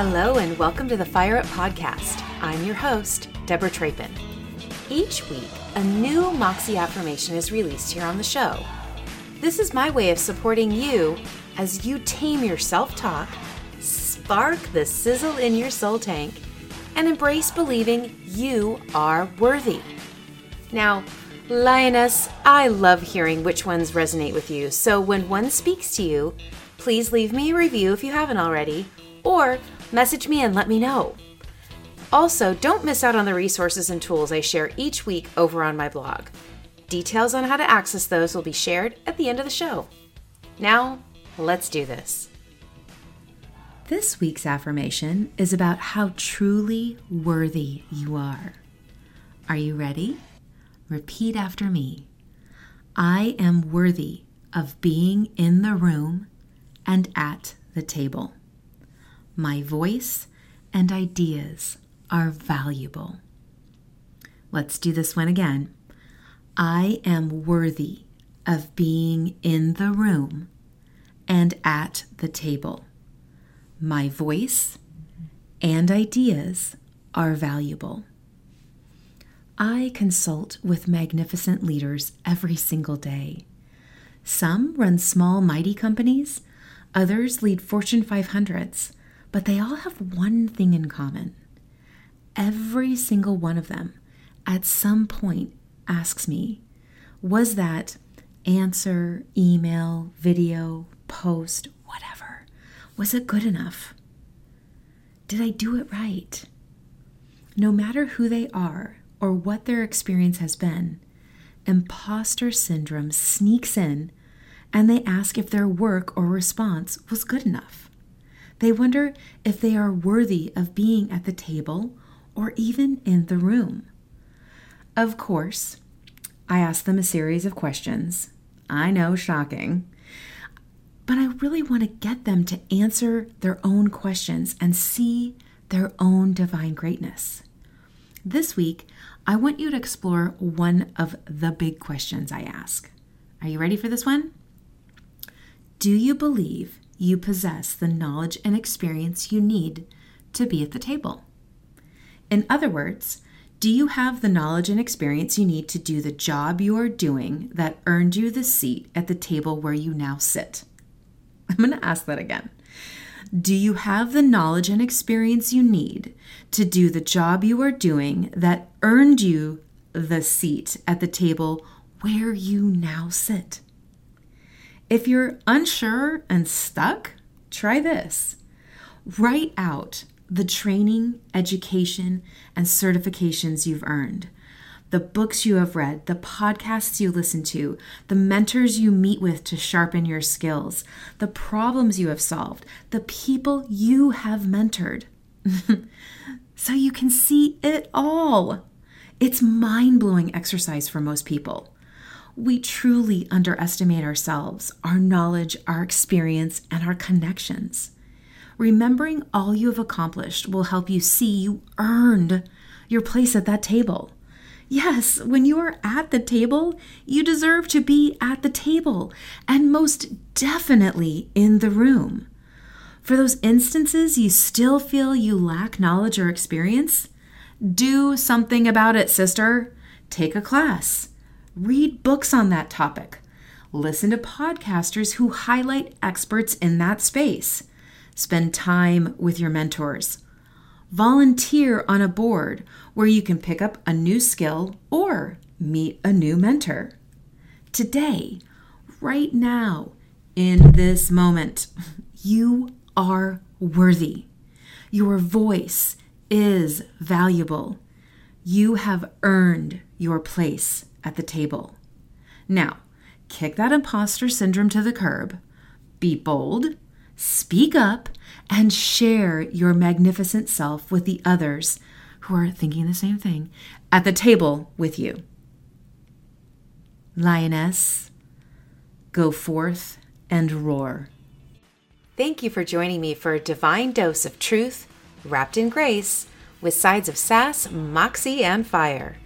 Hello, and welcome to the Fire Up Podcast. I'm your host, Deborah Trapin. Each week, a new Moxie affirmation is released here on the show. This is my way of supporting you as you tame your self talk, spark the sizzle in your soul tank, and embrace believing you are worthy. Now, Lioness, I love hearing which ones resonate with you, so when one speaks to you, please leave me a review if you haven't already, or message me and let me know. Also, don't miss out on the resources and tools I share each week over on my blog. Details on how to access those will be shared at the end of the show. Now, let's do this. This week's affirmation is about how truly worthy you are. Are you ready? Repeat after me. I am worthy of being in the room and at the table. My voice and ideas are valuable. Let's do this one again. I am worthy of being in the room and at the table. My voice and ideas are valuable. I consult with magnificent leaders every single day. Some run small, mighty companies, others lead Fortune 500s, but they all have one thing in common. Every single one of them, at some point, asks me, Was that answer, email, video, post, whatever, was it good enough? Did I do it right? No matter who they are, or what their experience has been, imposter syndrome sneaks in and they ask if their work or response was good enough. They wonder if they are worthy of being at the table or even in the room. Of course, I ask them a series of questions. I know, shocking. But I really want to get them to answer their own questions and see their own divine greatness. This week, I want you to explore one of the big questions I ask. Are you ready for this one? Do you believe you possess the knowledge and experience you need to be at the table? In other words, do you have the knowledge and experience you need to do the job you are doing that earned you the seat at the table where you now sit? I'm going to ask that again. Do you have the knowledge and experience you need to do the job you are doing that earned you the seat at the table where you now sit? If you're unsure and stuck, try this. Write out the training, education, and certifications you've earned the books you have read, the podcasts you listen to, the mentors you meet with to sharpen your skills, the problems you have solved, the people you have mentored. so you can see it all. It's mind blowing exercise for most people. We truly underestimate ourselves, our knowledge, our experience, and our connections. Remembering all you have accomplished will help you see you earned your place at that table. Yes, when you are at the table, you deserve to be at the table and most definitely in the room. For those instances you still feel you lack knowledge or experience, do something about it, sister. Take a class, read books on that topic, listen to podcasters who highlight experts in that space, spend time with your mentors volunteer on a board where you can pick up a new skill or meet a new mentor. Today, right now, in this moment, you are worthy. Your voice is valuable. You have earned your place at the table. Now, kick that imposter syndrome to the curb. Be bold, speak up, and share your magnificent self with the others who are thinking the same thing at the table with you. Lioness, go forth and roar. Thank you for joining me for a divine dose of truth wrapped in grace with sides of sass, moxie, and fire.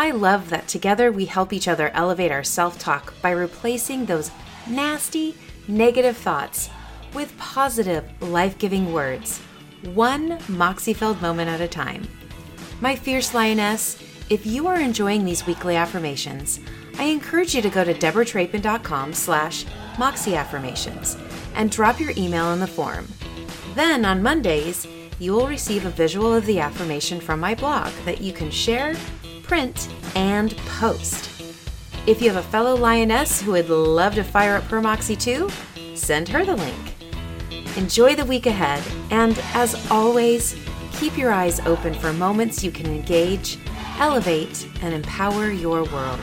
I love that together we help each other elevate our self talk by replacing those nasty, negative thoughts with positive, life giving words, one Moxie-filled moment at a time. My fierce lioness, if you are enjoying these weekly affirmations, I encourage you to go to deborahtrapin.com slash moxieaffirmations and drop your email in the form. Then on Mondays, you will receive a visual of the affirmation from my blog that you can share, print, and post. If you have a fellow lioness who would love to fire up her Moxie too, send her the link. Enjoy the week ahead, and as always, keep your eyes open for moments you can engage, elevate, and empower your world.